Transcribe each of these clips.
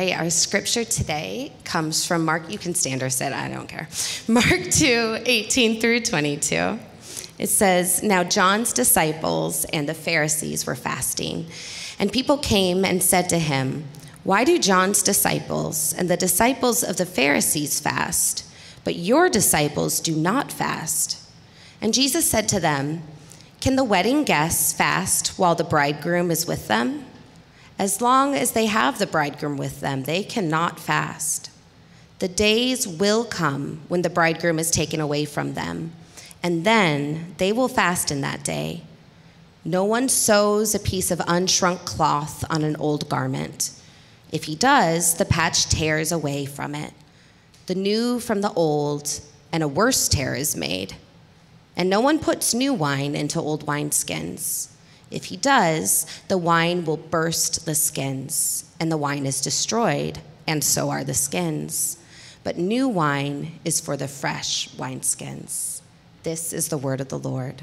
right, our scripture today comes from Mark. You can stand or sit, I don't care. Mark 2 18 through 22. It says, Now John's disciples and the Pharisees were fasting, and people came and said to him, Why do John's disciples and the disciples of the Pharisees fast, but your disciples do not fast? And Jesus said to them, Can the wedding guests fast while the bridegroom is with them? As long as they have the bridegroom with them, they cannot fast. The days will come when the bridegroom is taken away from them, and then they will fast in that day. No one sews a piece of unshrunk cloth on an old garment. If he does, the patch tears away from it. The new from the old, and a worse tear is made. And no one puts new wine into old wineskins. If he does, the wine will burst the skins, and the wine is destroyed, and so are the skins. But new wine is for the fresh wineskins. This is the word of the Lord.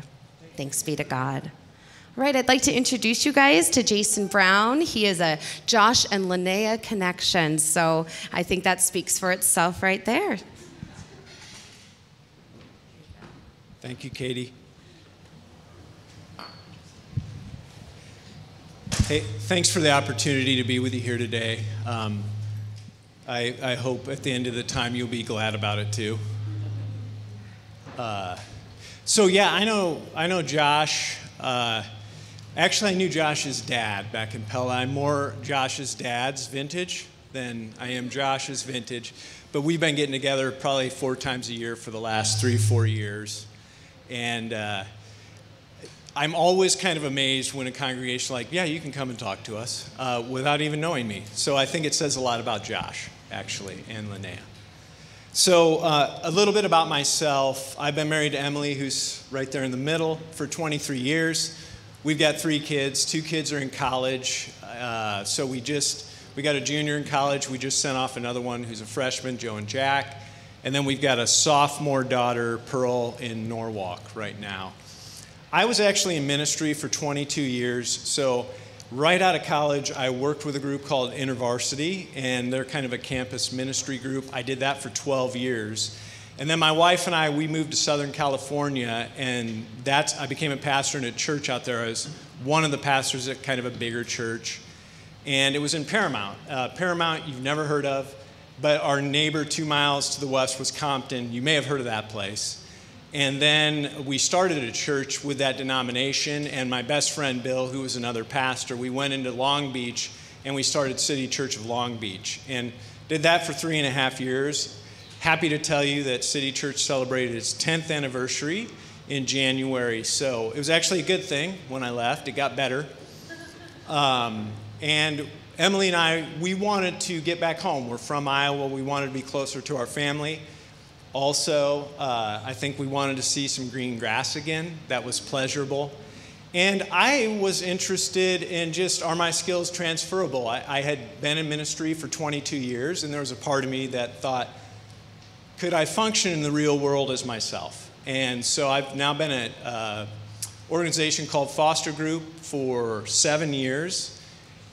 Thanks be to God. All right, I'd like to introduce you guys to Jason Brown. He is a Josh and Linnea connection, so I think that speaks for itself right there. Thank you, Katie. Hey, thanks for the opportunity to be with you here today. Um, I, I, hope at the end of the time you'll be glad about it too. Uh, so yeah, I know I know Josh. Uh, actually, I knew Josh's dad back in Pella. I'm more Josh's dad's vintage than I am Josh's vintage, but we've been getting together probably four times a year for the last three, four years, and. Uh, I'm always kind of amazed when a congregation like, yeah, you can come and talk to us uh, without even knowing me. So I think it says a lot about Josh, actually, and Linnea. So uh, a little bit about myself. I've been married to Emily, who's right there in the middle, for 23 years. We've got three kids. Two kids are in college. Uh, so we just, we got a junior in college. We just sent off another one who's a freshman, Joe and Jack. And then we've got a sophomore daughter, Pearl, in Norwalk right now. I was actually in ministry for 22 years. So, right out of college, I worked with a group called InterVarsity, and they're kind of a campus ministry group. I did that for 12 years. And then my wife and I, we moved to Southern California, and that's, I became a pastor in a church out there. I was one of the pastors at kind of a bigger church. And it was in Paramount. Uh, Paramount, you've never heard of, but our neighbor two miles to the west was Compton. You may have heard of that place. And then we started a church with that denomination, and my best friend Bill, who was another pastor, we went into Long Beach and we started City Church of Long Beach. And did that for three and a half years. Happy to tell you that City Church celebrated its 10th anniversary in January. So it was actually a good thing when I left, it got better. Um, and Emily and I, we wanted to get back home. We're from Iowa, we wanted to be closer to our family. Also, uh, I think we wanted to see some green grass again. That was pleasurable. And I was interested in just are my skills transferable? I, I, had been in ministry for 22 years, and there was a part of me that thought, could I function in the real world as myself? And so I've now been at an uh, organization called Foster Group for seven years,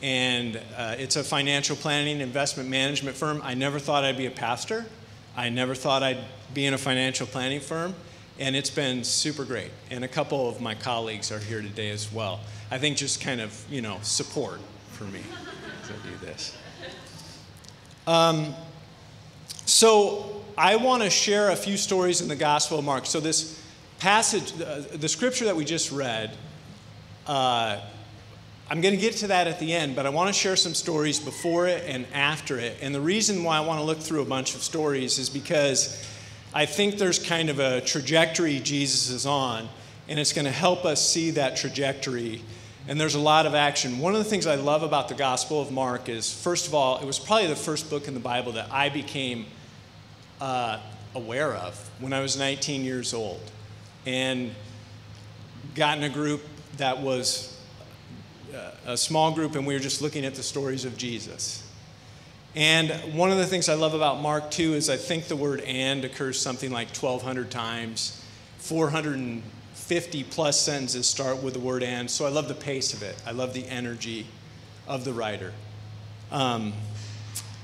and uh, it's a financial planning investment management firm. I never thought I'd be a pastor. I never thought I'd be in a financial planning firm, and it's been super great. And a couple of my colleagues are here today as well. I think just kind of, you know, support for me to do this. Um, so I want to share a few stories in the Gospel of Mark. So this passage, uh, the scripture that we just read, uh, I'm going to get to that at the end, but I want to share some stories before it and after it. And the reason why I want to look through a bunch of stories is because I think there's kind of a trajectory Jesus is on, and it's going to help us see that trajectory. And there's a lot of action. One of the things I love about the Gospel of Mark is, first of all, it was probably the first book in the Bible that I became uh, aware of when I was 19 years old. And got in a group that was a small group, and we were just looking at the stories of Jesus. And one of the things I love about Mark, too, is I think the word and occurs something like 1,200 times. 450 plus sentences start with the word and. So I love the pace of it, I love the energy of the writer. Um,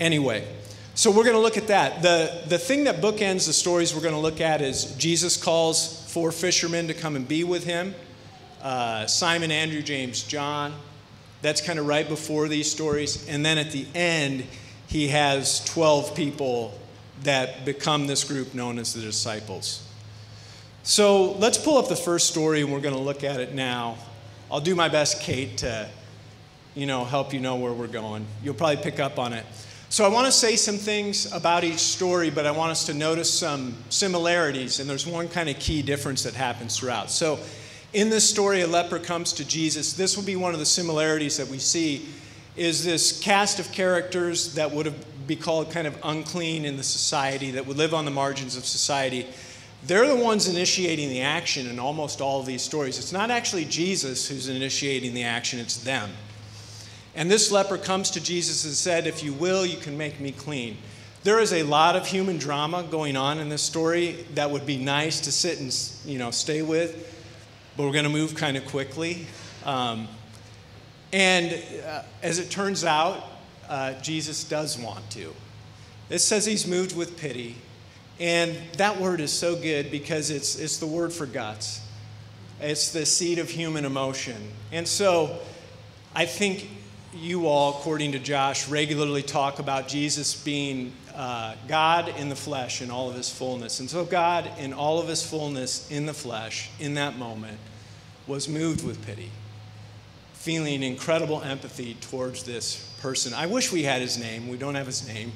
Anyway, so we're going to look at that. The, the thing that bookends the stories we're going to look at is Jesus calls four fishermen to come and be with him uh, Simon, Andrew, James, John. That's kind of right before these stories. And then at the end, he has 12 people that become this group known as the disciples. So let's pull up the first story and we're going to look at it now. I'll do my best, Kate, to you know, help you know where we're going. You'll probably pick up on it. So I want to say some things about each story, but I want us to notice some similarities, and there's one kind of key difference that happens throughout. So in this story, a leper comes to Jesus. This will be one of the similarities that we see is this cast of characters that would have be called kind of unclean in the society, that would live on the margins of society. They're the ones initiating the action in almost all of these stories. It's not actually Jesus who's initiating the action, it's them. And this leper comes to Jesus and said, If you will, you can make me clean. There is a lot of human drama going on in this story that would be nice to sit and you know, stay with, but we're going to move kind of quickly. Um, and uh, as it turns out, uh, Jesus does want to. It says he's moved with pity. And that word is so good because it's, it's the word for guts, it's the seed of human emotion. And so I think you all, according to Josh, regularly talk about Jesus being uh, God in the flesh in all of his fullness. And so, God, in all of his fullness in the flesh, in that moment, was moved with pity, feeling incredible empathy towards this person. I wish we had his name. We don't have his name,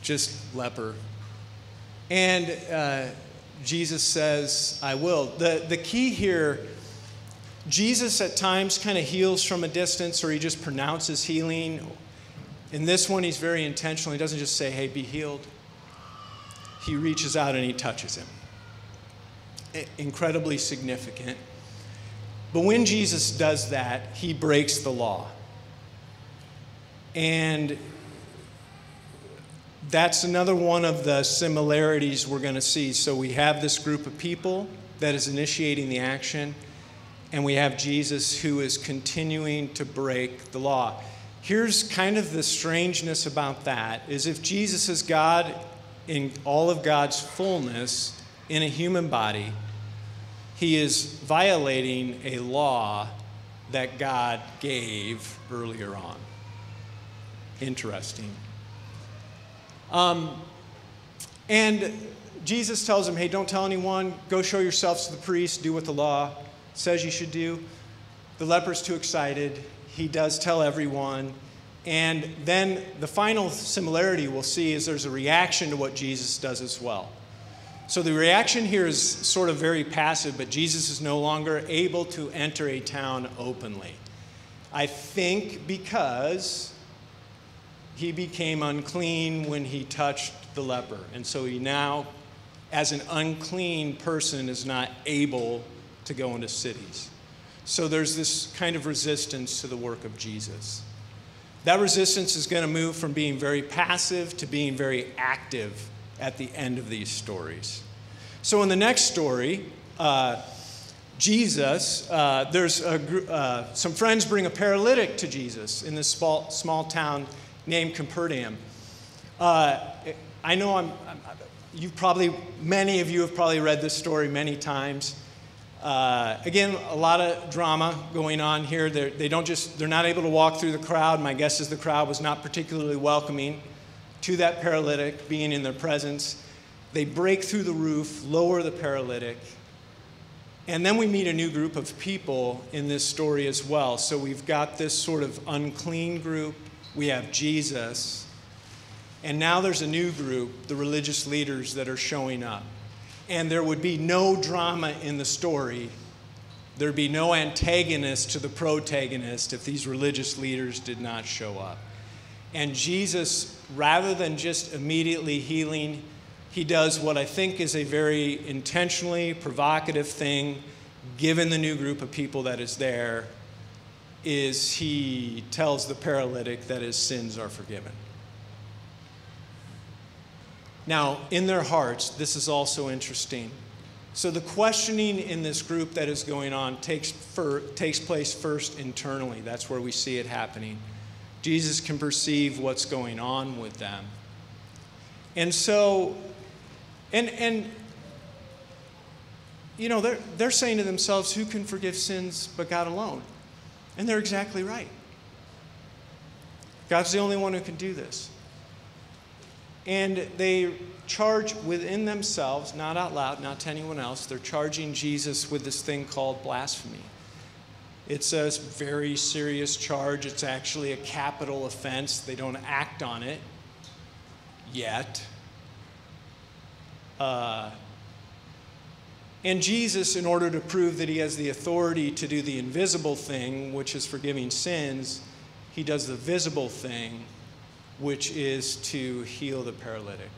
just leper. And uh, Jesus says, I will. The, the key here Jesus at times kind of heals from a distance or he just pronounces healing. In this one, he's very intentional. He doesn't just say, hey, be healed. He reaches out and he touches him. Incredibly significant. But when Jesus does that, he breaks the law. And that's another one of the similarities we're going to see. So we have this group of people that is initiating the action and we have Jesus who is continuing to break the law. Here's kind of the strangeness about that is if Jesus is God in all of God's fullness in a human body, he is violating a law that God gave earlier on. Interesting. Um, and Jesus tells him, hey, don't tell anyone, go show yourselves to the priest, do what the law says you should do. The leper's too excited. He does tell everyone. And then the final similarity we'll see is there's a reaction to what Jesus does as well. So the reaction here is sort of very passive, but Jesus is no longer able to enter a town openly. I think because he became unclean when he touched the leper. And so he now, as an unclean person, is not able to go into cities. So there's this kind of resistance to the work of Jesus. That resistance is going to move from being very passive to being very active at the end of these stories. So in the next story, uh, Jesus, uh, there's a, uh, some friends bring a paralytic to Jesus in this small, small town named Capernaum. Uh, I know I'm, I'm, you've probably, many of you have probably read this story many times. Uh, again, a lot of drama going on here. They're, they don't just, they're not able to walk through the crowd. My guess is the crowd was not particularly welcoming to that paralytic being in their presence. They break through the roof, lower the paralytic, and then we meet a new group of people in this story as well. So we've got this sort of unclean group, we have Jesus, and now there's a new group, the religious leaders that are showing up and there would be no drama in the story. There'd be no antagonist to the protagonist if these religious leaders did not show up. And Jesus, rather than just immediately healing, he does what I think is a very intentionally provocative thing, given the new group of people that is there, is he tells the paralytic that his sins are forgiven. Now, in their hearts, this is also interesting. So, the questioning in this group that is going on takes, takes place first internally. That's where we see it happening. Jesus can perceive what's going on with them. And so, and, and you know, they're, they're saying to themselves, who can forgive sins but God alone? And they're exactly right. God's the only one who can do this. And they charge within themselves, not out loud, not to anyone else, they're charging Jesus with this thing called blasphemy. It's a very serious charge. It's actually a capital offense. They don't act on it yet. Uh, and Jesus, in order to prove that he has the authority to do the invisible thing, which is forgiving sins, he does the visible thing, which is to heal the paralytic.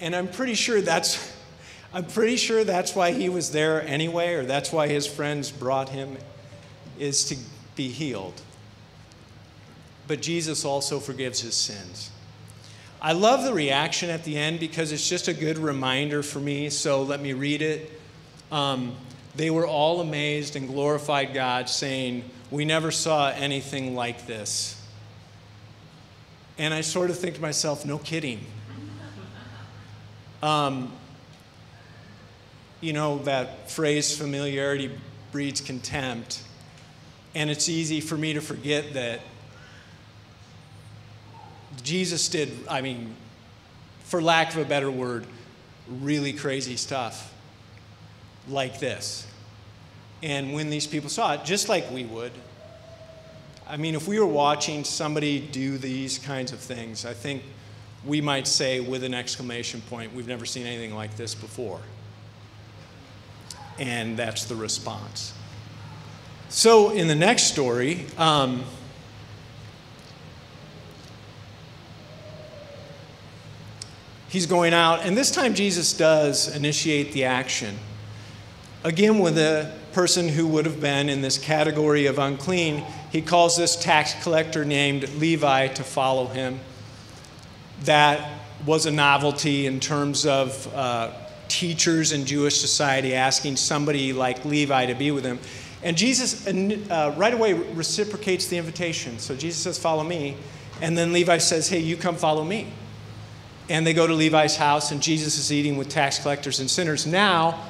And I'm pretty sure that's I'm pretty sure that's why he was there anyway, or that's why his friends brought him, is to be healed. But Jesus also forgives his sins. I love the reaction at the end because it's just a good reminder for me. So let me read it. Um, they were all amazed and glorified God, saying, We never saw anything like this. And I sort of think to myself, No kidding. Um, you know, that phrase, familiarity breeds contempt. And it's easy for me to forget that Jesus did, I mean, for lack of a better word, really crazy stuff like this. And when these people saw it, just like we would, I mean, if we were watching somebody do these kinds of things, I think we might say with an exclamation point, we've never seen anything like this before. And that's the response. So in the next story, um, he's going out, and this time Jesus does initiate the action. Again, with a person who would have been in this category of unclean, he calls this tax collector named Levi to follow him. That was a novelty in terms of uh, teachers in Jewish society asking somebody like Levi to be with them. And Jesus uh, right away reciprocates the invitation. So Jesus says, Follow me. And then Levi says, Hey, you come follow me. And they go to Levi's house, and Jesus is eating with tax collectors and sinners. Now,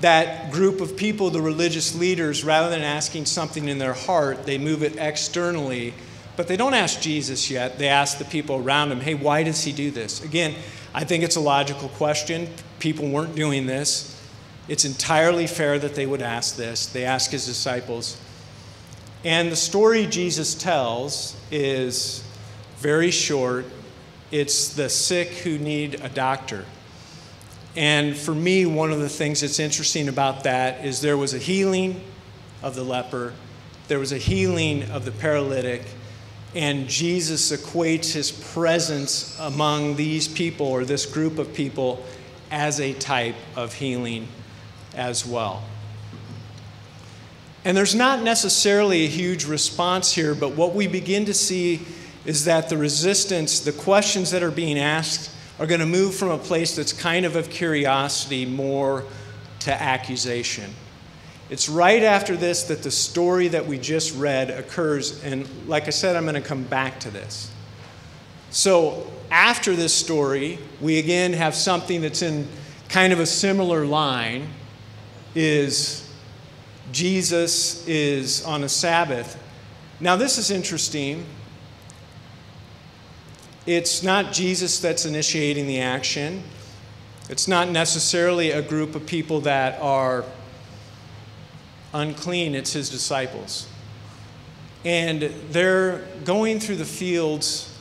that group of people, the religious leaders, rather than asking something in their heart, they move it externally. But they don't ask Jesus yet. They ask the people around him, hey, why does he do this? Again, I think it's a logical question. People weren't doing this. It's entirely fair that they would ask this. They ask his disciples. And the story Jesus tells is very short. It's the sick who need a doctor. And for me, one of the things that's interesting about that is there was a healing of the leper, there was a healing of the paralytic, and Jesus equates his presence among these people or this group of people as a type of healing as well. And there's not necessarily a huge response here, but what we begin to see is that the resistance, the questions that are being asked, are going to move from a place that's kind of of curiosity more to accusation. It's right after this that the story that we just read occurs, and like I said, I'm going to come back to this. So, after this story, we again have something that's in kind of a similar line is Jesus is on a Sabbath. Now, this is interesting it's not Jesus that's initiating the action. It's not necessarily a group of people that are unclean, it's his disciples. And they're going through the fields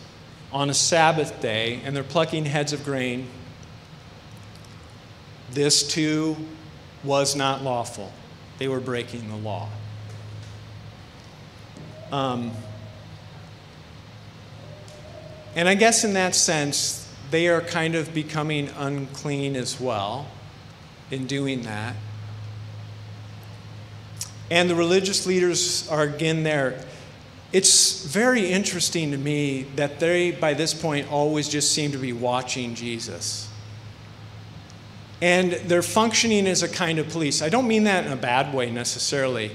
on a Sabbath day and they're plucking heads of grain. This too was not lawful, they were breaking the law. Um, and I guess in that sense, they are kind of becoming unclean as well in doing that. And the religious leaders are again there. It's very interesting to me that they, by this point, always just seem to be watching Jesus. And they're functioning as a kind of police. I don't mean that in a bad way necessarily.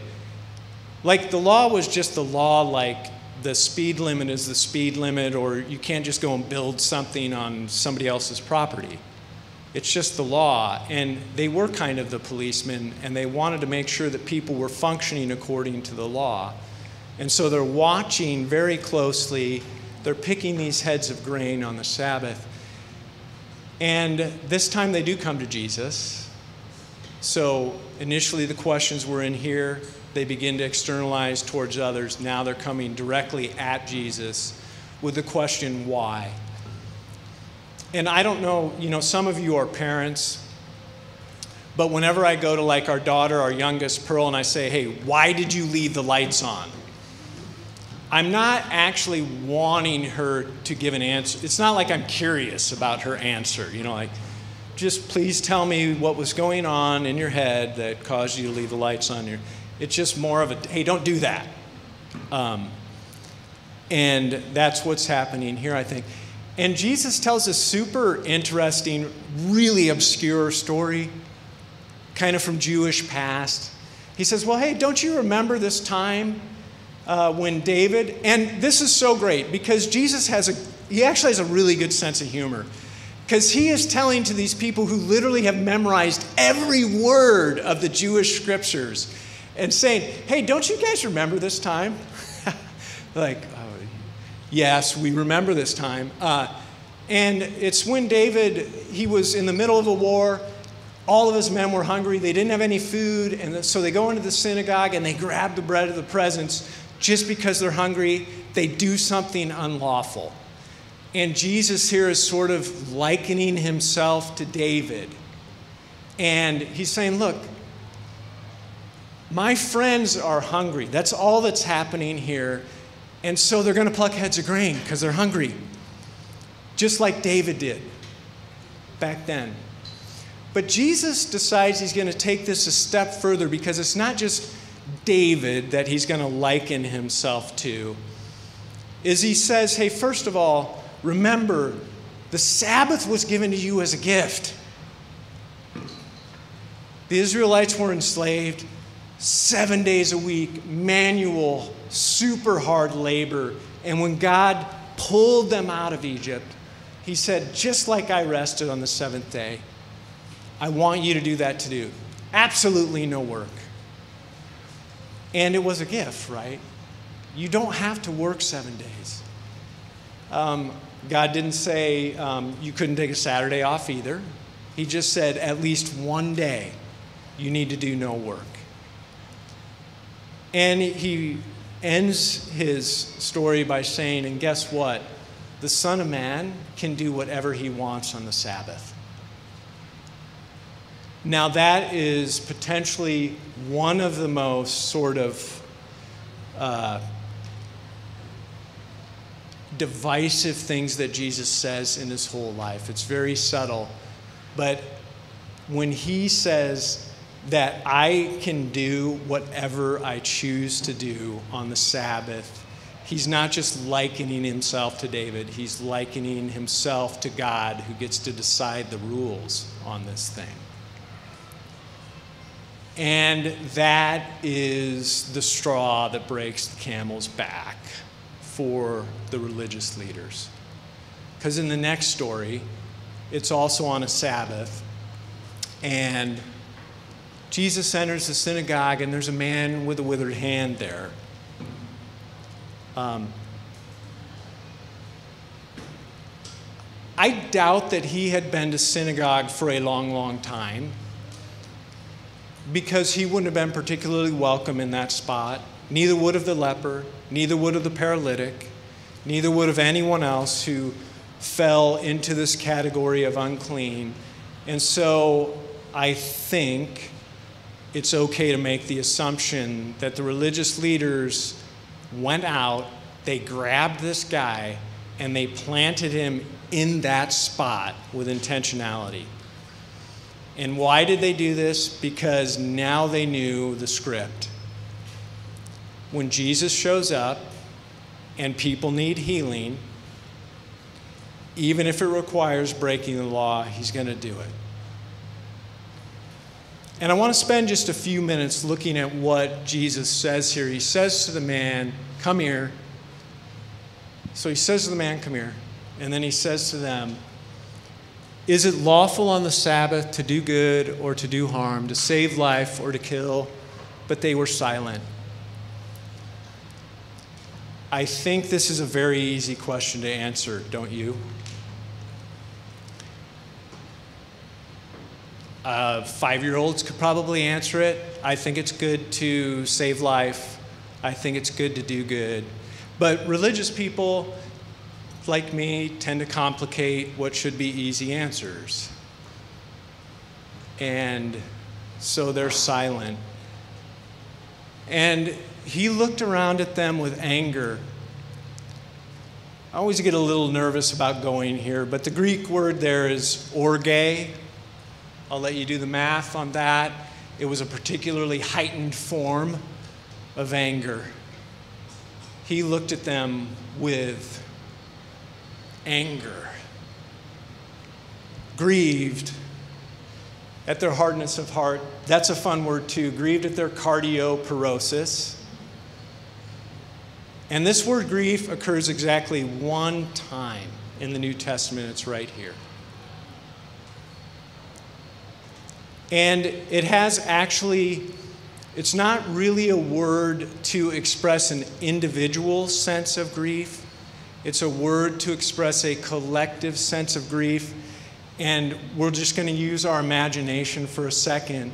Like the law was just the law, like the speed limit is the speed limit, or you can't just go and build something on somebody else's property. It's just the law. And they were kind of the policemen, and they wanted to make sure that people were functioning according to the law. And so they're watching very closely. They're picking these heads of grain on the Sabbath. And this time they do come to Jesus. So initially the questions were in here. They begin to externalize towards others. Now they're coming directly at Jesus with the question, why? And I don't know, you know, some of you are parents, but whenever I go to like our daughter, our youngest, Pearl, and I say, hey, why did you leave the lights on? I'm not actually wanting her to give an answer. It's not like I'm curious about her answer, you know, like, just please tell me what was going on in your head that caused you to leave the lights on. Your, it's just more of a, hey, don't do that. Um, and that's what's happening here, I think. And Jesus tells a super interesting, really obscure story, kind of from Jewish past. He says, Well, hey, don't you remember this time uh, when David, and this is so great because Jesus has a, he actually has a really good sense of humor. Because he is telling to these people who literally have memorized every word of the Jewish scriptures and saying, Hey, don't you guys remember this time? like, Yes, we remember this time. Uh, and it's when David, he was in the middle of a war. All of his men were hungry. They didn't have any food. And so they go into the synagogue and they grab the bread of the presence just because they're hungry. They do something unlawful. And Jesus here is sort of likening himself to David. And he's saying, Look, my friends are hungry. That's all that's happening here. And so they're going to pluck heads of grain because they're hungry, just like David did back then. But Jesus decides he's going to take this a step further because it's not just David that he's going to liken himself to. Is he says, hey, first of all, remember the Sabbath was given to you as a gift. The Israelites were enslaved seven days a week, manual super hard labor. And when God pulled them out of Egypt, He said, just like I rested on the seventh day, I want you to do that to do. Absolutely no work. And it was a gift, right? You don't have to work seven days. Um, God didn't say um, you couldn't take a Saturday off either. He just said at least one day you need to do no work. And he ends his story by saying, and guess what? The Son of Man can do whatever he wants on the Sabbath. Now, that is potentially one of the most sort of uh, divisive things that Jesus says in his whole life. It's very subtle. But when he says, that I can do whatever I choose to do on the Sabbath. He's not just likening himself to David, he's likening himself to God who gets to decide the rules on this thing. And that is the straw that breaks the camel's back for the religious leaders. Because in the next story, it's also on a Sabbath, and Jesus enters the synagogue, and there's a man with a withered hand there. Um, I doubt that he had been to synagogue for a long, long time because he wouldn't have been particularly welcome in that spot. Neither would have the leper, neither would have the paralytic, neither would have anyone else who fell into this category of unclean. And so I think it's okay to make the assumption that the religious leaders went out, they grabbed this guy, and they planted him in that spot with intentionality. And why did they do this? Because now they knew the script. When Jesus shows up and people need healing, even if it requires breaking the law, he's going to do it. And I want to spend just a few minutes looking at what Jesus says here. He says to the man, Come here. So he says to the man, Come here. And then he says to them, Is it lawful on the Sabbath to do good or to do harm, to save life or to kill? But they were silent. I think this is a very easy question to answer, don't you? Uh, Five year olds could probably answer it. I think it's good to save life. I think it's good to do good. But religious people, like me, tend to complicate what should be easy answers. And so they're silent. And he looked around at them with anger. I always get a little nervous about going here, but the Greek word there is orge. I'll let you do the math on that. It was a particularly heightened form of anger. He looked at them with anger, grieved at their hardness of heart. That's a fun word, too. Grieved at their cardioporosis. And this word grief occurs exactly one time in the New Testament. It's right here. And it has actually, it's not really a word to express an individual sense of grief, it's a word to express a collective sense of grief. And we're just going to use our imagination for a second.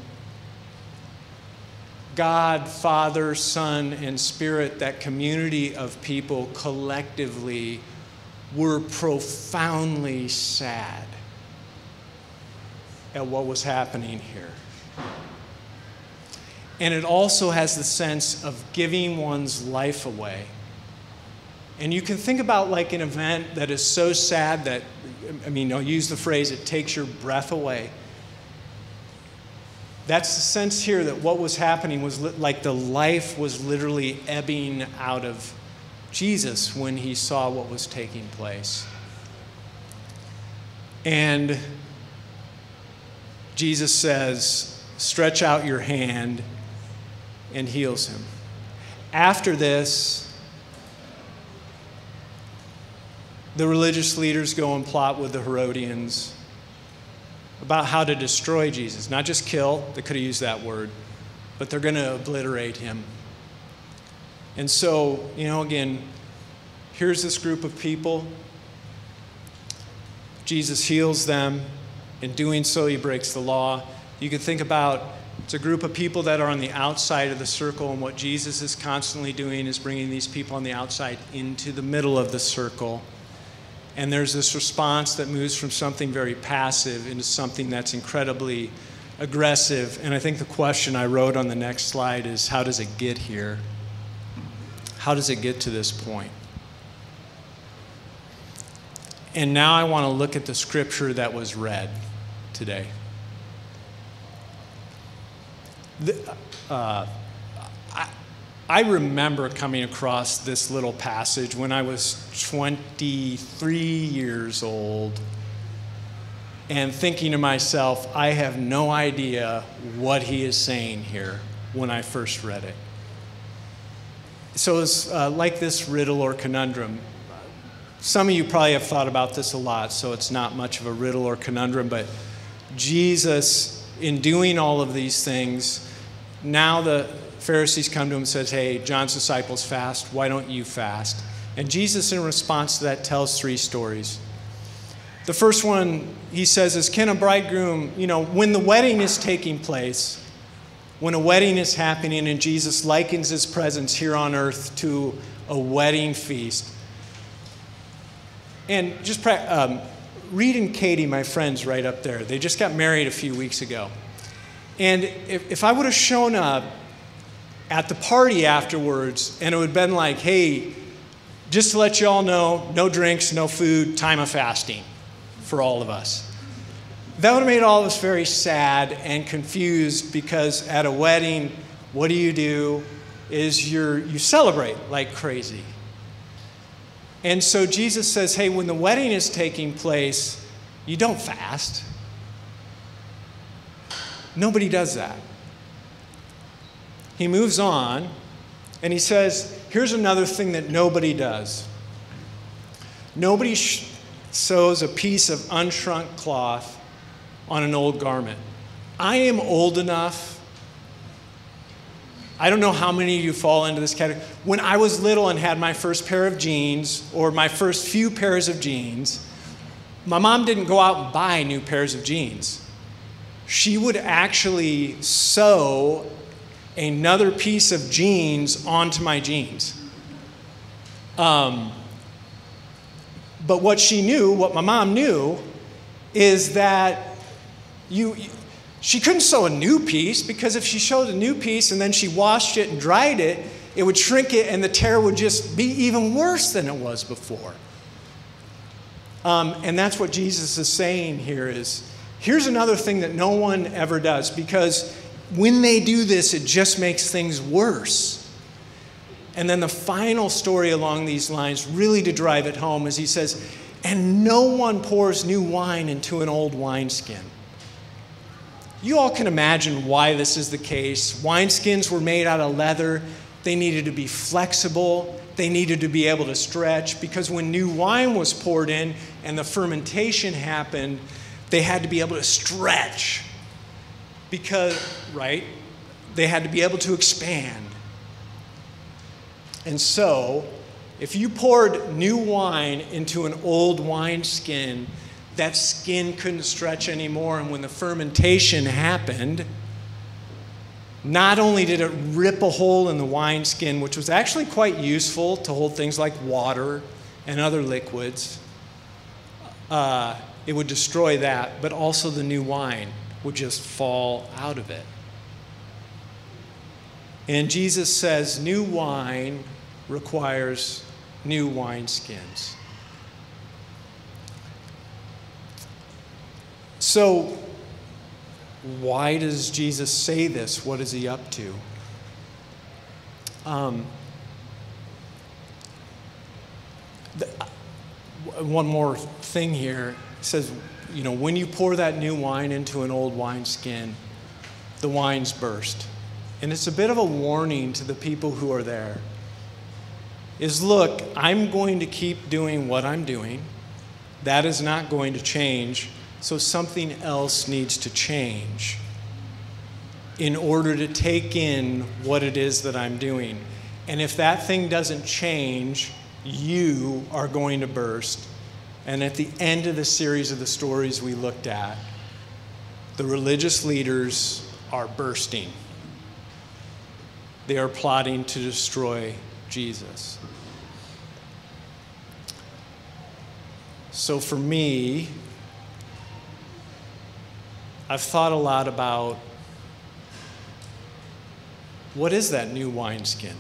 God, Father, Son, and Spirit, that community of people collectively were profoundly sad at what was happening here. And it also has the sense of giving one's life away. And you can think about like an event that is so sad that, I mean, I'll use the phrase, it takes your breath away. That's the sense here that what was happening was li- like the life was literally ebbing out of Jesus when he saw what was taking place. And Jesus says, Stretch out your hand and heals him. After this, the religious leaders go and plot with the Herodians about how to destroy Jesus. Not just kill, they could have used that word, but they're going to obliterate him. And so, you know, again, here's this group of people. Jesus heals them. In doing so, he breaks the law. You can think about it's a group of people that are on the outside of the circle, and what Jesus is constantly doing is bringing these people on the outside into the middle of the circle. And there's this response that moves from something very passive into something that's incredibly aggressive. And I think the question I wrote on the next slide is how does it get here? How does it get to this point? And now I want to look at the scripture that was read today. The, uh, I remember coming across this little passage when I was 23 years old and thinking to myself, I have no idea what he is saying here when I first read it. So it's uh, like this riddle or conundrum. Some of you probably have thought about this a lot, so it's not much of a riddle or conundrum, but Jesus, in doing all of these things, now the, Pharisees come to him and says, "Hey, John's disciples fast. Why don't you fast?" And Jesus, in response to that, tells three stories. The first one he says is, "Can a bridegroom, you know, when the wedding is taking place, when a wedding is happening, and Jesus likens his presence here on earth to a wedding feast." And just um, Reed and Katie, my friends, right up there, they just got married a few weeks ago. And if, if I would have shown up at the party afterwards, and it would have been like, hey, just to let you all know, no drinks, no food, time of fasting for all of us. That would have made all of us very sad and confused because at a wedding, what do you do? Is you you celebrate like crazy. And so Jesus says, hey, when the wedding is taking place, you don't fast. Nobody does that he moves on and he says, Here's another thing that nobody does. Nobody sh- sews a piece of unshrunk cloth on an old garment. I am old enough. I don't know how many of you fall into this category. When I was little and had my first pair of jeans, or my first few pairs of jeans, my mom didn't go out and buy new pairs of jeans. She would actually sew another piece of jeans onto my jeans. Um, but what she knew, what my mom knew, is that you, she couldn't sew a new piece because if she sewed a new piece and then she washed it and dried it, it would shrink it and the tear would just be even worse than it was before. Um, and that's what Jesus is saying here is here's another thing that no one ever does because when they do this, it just makes things worse. And then the final story along these lines, really to drive it home, is he says, And no one pours new wine into an old wineskin. You all can imagine why this is the case. Wineskins were made out of leather, they needed to be flexible, they needed to be able to stretch, because when new wine was poured in and the fermentation happened, they had to be able to stretch. Because, right? They had to be able to expand. And so, if you poured new wine into an old wineskin, that skin couldn't stretch anymore. And when the fermentation happened, not only did it rip a hole in the wineskin, which was actually quite useful to hold things like water and other liquids, uh, it would destroy that, but also the new wine would just fall out of it. And Jesus says, New wine requires new wineskins. So, why does Jesus say this? What is he up to? Um, the, uh, one more thing here. It says, you know, when you pour that new wine into an old wineskin, the wines burst. And it's a bit of a warning to the people who are there is look, I'm going to keep doing what I'm doing. That is not going to change. So something else needs to change in order to take in what it is that I'm doing. And if that thing doesn't change, you are going to burst. And at the end of the series of the stories we looked at, the religious leaders are bursting. They are plotting to destroy Jesus. So for me, I've thought a lot about what is that new wineskin?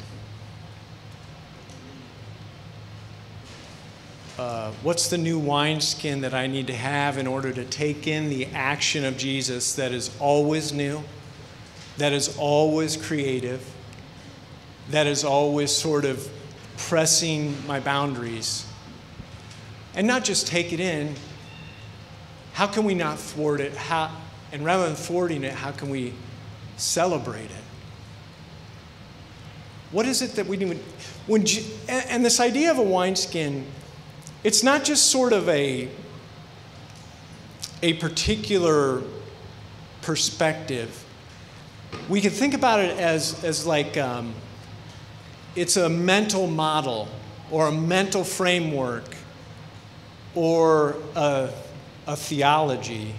Uh, what's the new wineskin that I need to have in order to take in the action of Jesus that is always new, that is always creative, that is always sort of pressing my boundaries. And not just take it in, how can we not thwart it? How, and rather than thwarting it, how can we celebrate it? What is it that we need? When, and this idea of a wineskin, it's not just sort of a, a particular perspective. We can think about it as, as like um, it's a mental model or a mental framework or a, a theology.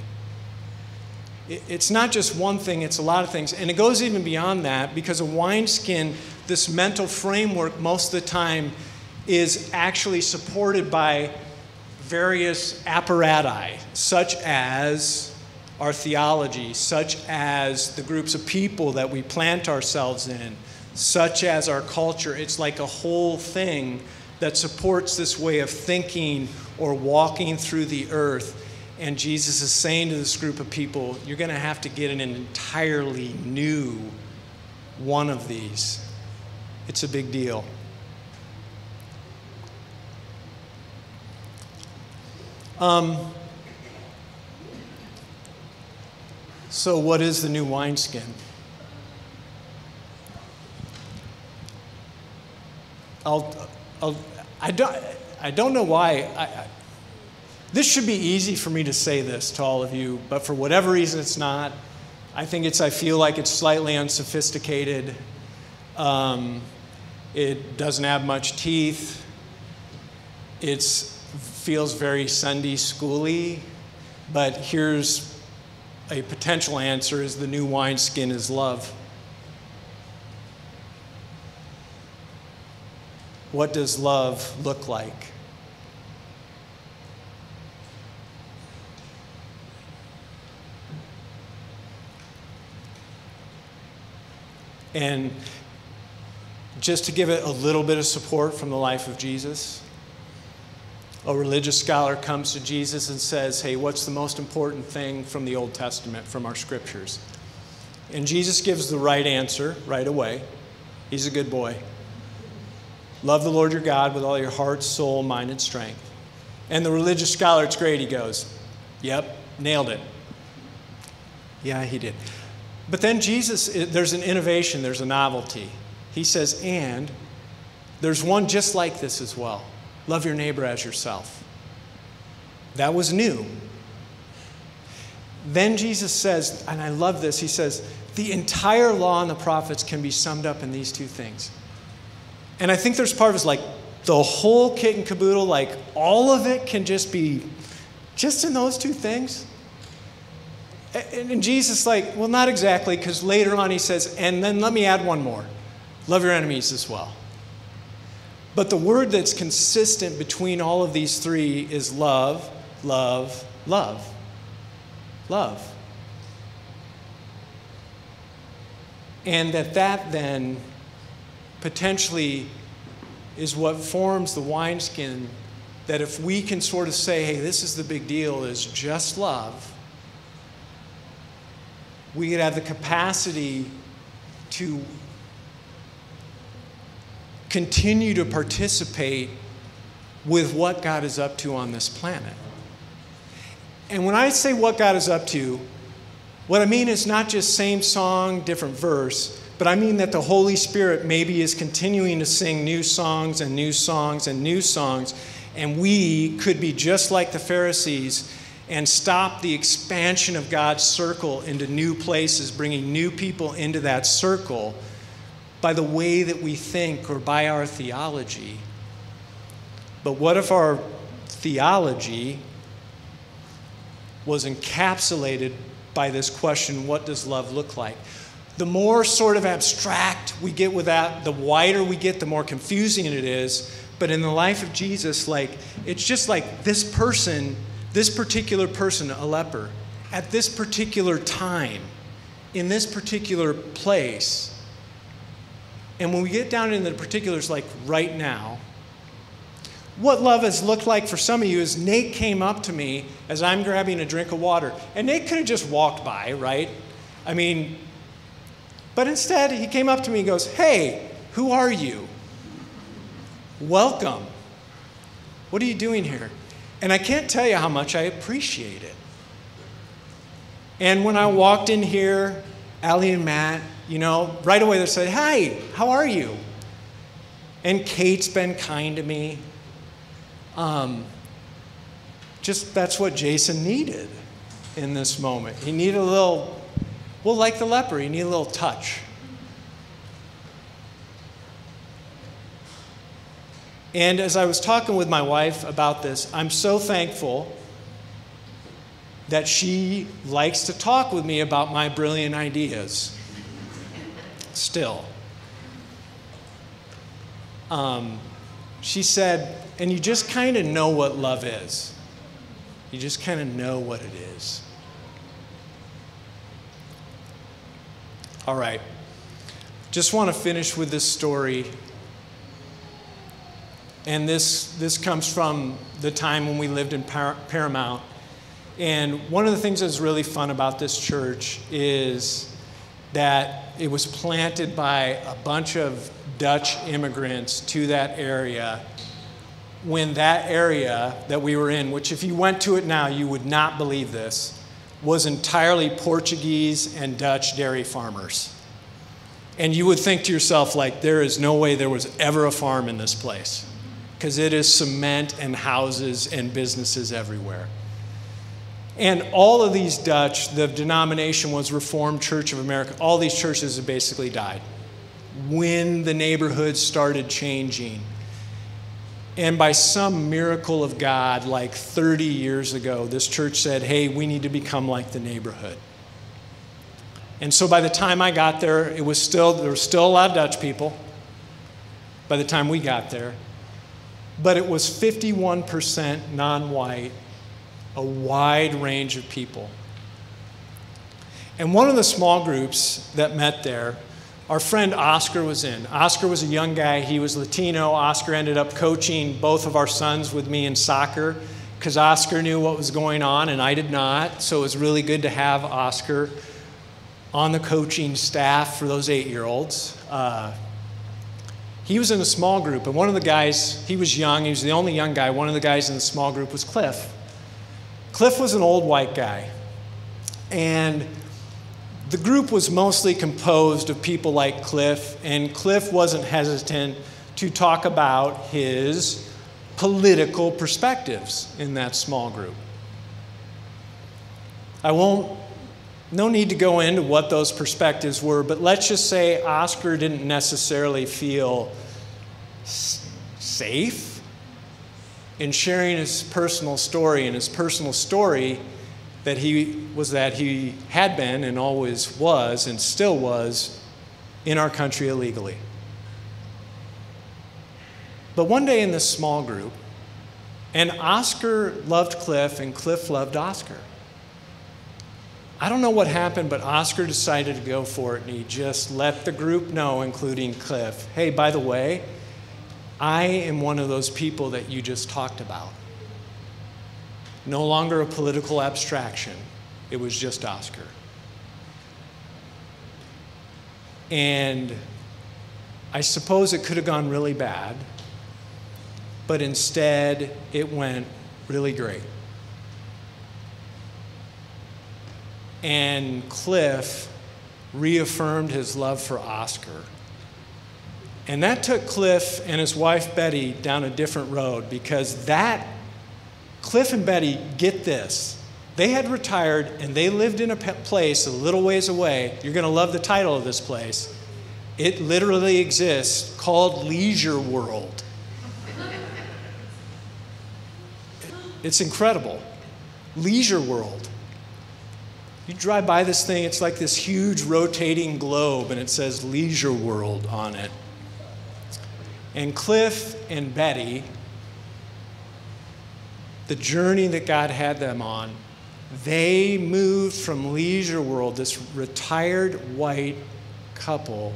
It, it's not just one thing, it's a lot of things. And it goes even beyond that because a wineskin, this mental framework, most of the time is actually supported by various apparati, such as our theology, such as the groups of people that we plant ourselves in, such as our culture. It's like a whole thing that supports this way of thinking or walking through the earth. And Jesus is saying to this group of people, you're going to have to get an entirely new one of these. It's a big deal. Um, so, what is the new wineskin? I'll, I'll, I don't, I don't know why. I, I, this should be easy for me to say this to all of you, but for whatever reason it's not. I think it's, I feel like it's slightly unsophisticated. Um, it doesn't have much teeth. It feels very Sunday schooly. But here's a potential answer is the new wineskin is love. What does love look like? And just to give it a little bit of support from the life of Jesus, a religious scholar comes to Jesus and says, Hey, what's the most important thing from the Old Testament, from our scriptures? And Jesus gives the right answer right away. He's a good boy. Love the Lord your God with all your heart, soul, mind, and strength. And the religious scholar, it's great. He goes, Yep, nailed it. Yeah, he did. But then Jesus, eh, there's an innovation, there's a novelty. He says, and there's one just like this as well love your neighbor as yourself. That was new. Then Jesus says, and I love this, he says, the entire law and the prophets can be summed up in these two things. And I think there's part of us like the whole kit and caboodle, like all of it can just be just in those two things. And Jesus, like, well, not exactly, because later on he says, and then let me add one more love your enemies as well. But the word that's consistent between all of these three is love, love, love. Love. And that that then potentially is what forms the wineskin that if we can sort of say, hey, this is the big deal, is just love we could have the capacity to continue to participate with what God is up to on this planet. And when I say what God is up to, what I mean is not just same song, different verse, but I mean that the Holy Spirit maybe is continuing to sing new songs and new songs and new songs, and we could be just like the Pharisees and stop the expansion of God's circle into new places, bringing new people into that circle by the way that we think or by our theology. But what if our theology was encapsulated by this question what does love look like? The more sort of abstract we get with that, the wider we get, the more confusing it is. But in the life of Jesus, like, it's just like this person this particular person, a leper, at this particular time, in this particular place. And when we get down into the particulars, like right now, what love has looked like for some of you is Nate came up to me as I'm grabbing a drink of water. And Nate could have just walked by, right? I mean, but instead he came up to me and goes, Hey, who are you? Welcome. What are you doing here? And I can't tell you how much I appreciate it. And when I walked in here, Allie and Matt, you know, right away they said, Hi, how are you? And Kate's been kind to me. Um, just that's what Jason needed in this moment. He needed a little, well, like the leper, he needed a little touch. And as I was talking with my wife about this, I'm so thankful that she likes to talk with me about my brilliant ideas. Still. Um, she said, and you just kind of know what love is. You just kind of know what it is. All right. Just want to finish with this story and this, this comes from the time when we lived in Par- Paramount. And one of the things that's really fun about this church is that it was planted by a bunch of Dutch immigrants to that area when that area that we were in, which if you went to it now, you would not believe this, was entirely Portuguese and Dutch dairy farmers. And you would think to yourself, like, there is no way there was ever a farm in this place. Because it is cement and houses and businesses everywhere. And all of these Dutch, the denomination was Reformed Church of America. All these churches have basically died when the neighborhood started changing. And by some miracle of God, like 30 years ago, this church said, hey, we need to become like the neighborhood. And so by the time I got there, it was still, there were still a lot of Dutch people by the time we got there. But it was 51% non white, a wide range of people. And one of the small groups that met there, our friend Oscar was in. Oscar was a young guy, he was Latino. Oscar ended up coaching both of our sons with me in soccer because Oscar knew what was going on and I did not. So it was really good to have Oscar on the coaching staff for those eight year olds. Uh, he was in a small group, and one of the guys, he was young, he was the only young guy. One of the guys in the small group was Cliff. Cliff was an old white guy. And the group was mostly composed of people like Cliff, and Cliff wasn't hesitant to talk about his political perspectives in that small group. I won't, no need to go into what those perspectives were, but let's just say Oscar didn't necessarily feel safe in sharing his personal story, and his personal story that he was that he had been and always was and still was in our country illegally. But one day in this small group, and Oscar loved Cliff and Cliff loved Oscar. I don't know what happened, but Oscar decided to go for it and he just let the group know, including Cliff, hey, by the way, I am one of those people that you just talked about. No longer a political abstraction, it was just Oscar. And I suppose it could have gone really bad, but instead it went really great. And Cliff reaffirmed his love for Oscar. And that took Cliff and his wife Betty down a different road because that, Cliff and Betty, get this. They had retired and they lived in a place a little ways away. You're going to love the title of this place. It literally exists called Leisure World. It's incredible. Leisure World. You drive by this thing, it's like this huge rotating globe, and it says Leisure World on it. And Cliff and Betty, the journey that God had them on, they moved from Leisure World, this retired white couple,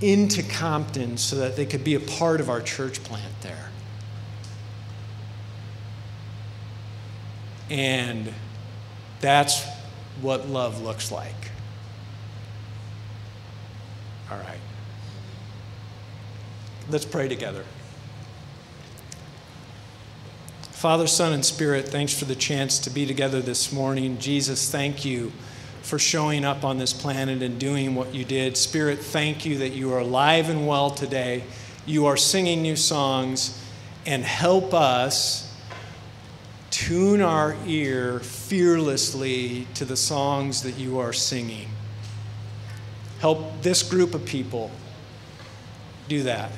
into Compton so that they could be a part of our church plant there. And that's what love looks like. All right. Let's pray together. Father, Son, and Spirit, thanks for the chance to be together this morning. Jesus, thank you for showing up on this planet and doing what you did. Spirit, thank you that you are alive and well today. You are singing new songs, and help us tune our ear fearlessly to the songs that you are singing. Help this group of people do that.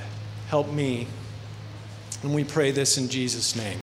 Help me. And we pray this in Jesus' name.